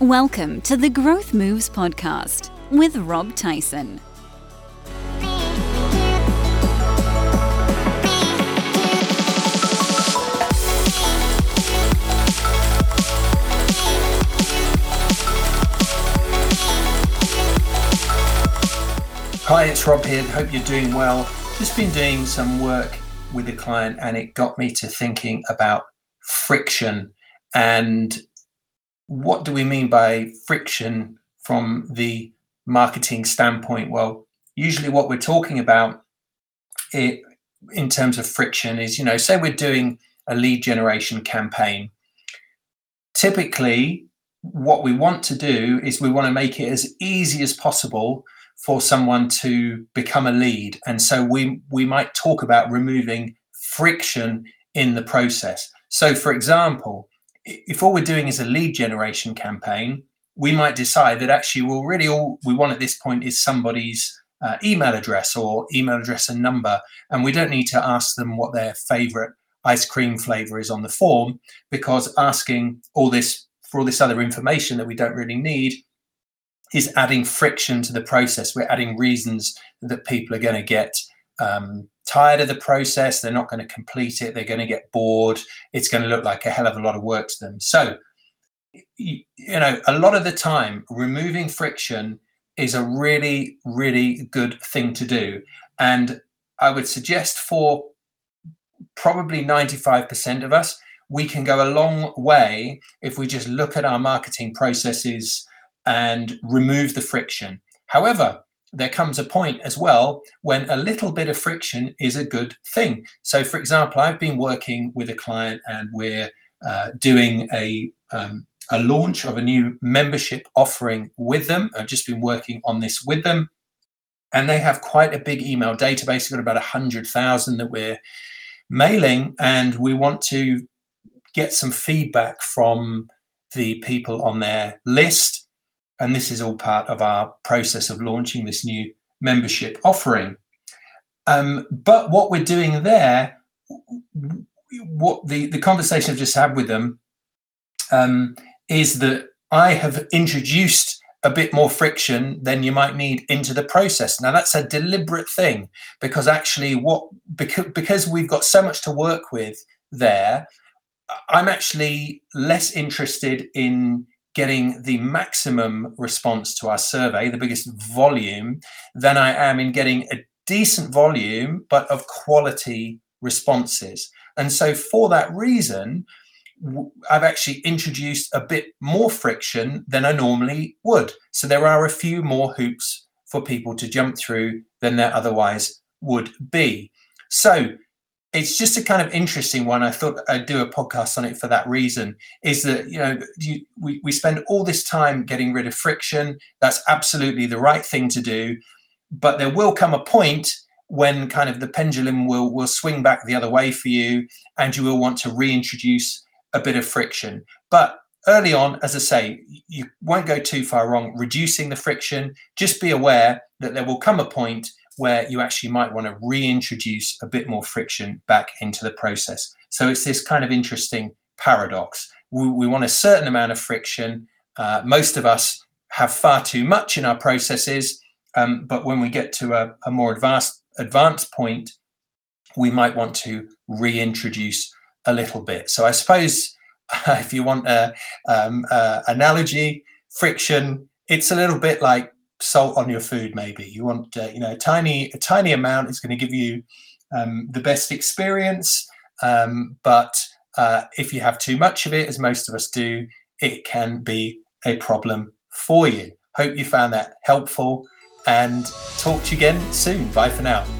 Welcome to the Growth Moves podcast with Rob Tyson. Hi, it's Rob here. Hope you're doing well. Just been doing some work with a client and it got me to thinking about friction and what do we mean by friction from the marketing standpoint? Well, usually what we're talking about it, in terms of friction is, you know, say we're doing a lead generation campaign. Typically, what we want to do is we want to make it as easy as possible for someone to become a lead. And so we we might talk about removing friction in the process. So for example, if all we're doing is a lead generation campaign, we might decide that actually, well, really all we want at this point is somebody's uh, email address or email address and number. And we don't need to ask them what their favorite ice cream flavor is on the form because asking all this for all this other information that we don't really need is adding friction to the process. We're adding reasons that people are going to get um, tired of the process. They're not going to complete it. They're going to get bored. It's going to look like a hell of a lot of work to them. So, you, know, a lot of the time, removing friction is a really, really good thing to do. And I would suggest for probably 95% of us, we can go a long way if we just look at our marketing processes and remove the friction. However, there comes a point as well when a little bit of friction is a good thing. So, for example, I've been working with a client and we're uh, doing a um, a launch of a new membership offering with them. I've just been working on this with them, and they have quite a big email database. We've got about a hundred thousand that we're mailing, and we want to get some feedback from the people on their list and this is all part of our process of launching this new membership offering. Um, but what we're doing there, what the, the conversation I've just had with them um, is that I have introduced a bit more friction than you might need into the process. Now that's a deliberate thing because actually what because, because we've got so much to work with there, I'm actually less interested in getting the maximum response to our survey, the biggest volume, than I am in getting a decent volume, but of quality responses. And so, for that reason, I've actually introduced a bit more friction than I normally would. So, there are a few more hoops for people to jump through than there otherwise would be. So, it's just a kind of interesting one. I thought I'd do a podcast on it for that reason. Is that you know you, we we spend all this time getting rid of friction. That's absolutely the right thing to do, but there will come a point when kind of the pendulum will will swing back the other way for you, and you will want to reintroduce a bit of friction. But early on, as I say, you won't go too far wrong reducing the friction. Just be aware that there will come a point where you actually might want to reintroduce a bit more friction back into the process. So it's this kind of interesting paradox. We, we want a certain amount of friction. Uh, most of us have far too much in our processes, um, but when we get to a, a more advanced advanced point, we might want to reintroduce a little bit. So I suppose if you want a um, uh, analogy, friction, it's a little bit like salt on your food maybe. You want uh, you know a tiny a tiny amount is going to give you um, the best experience um, but uh, if you have too much of it as most of us do it can be a problem for you. Hope you found that helpful and talk to you again soon. Bye for now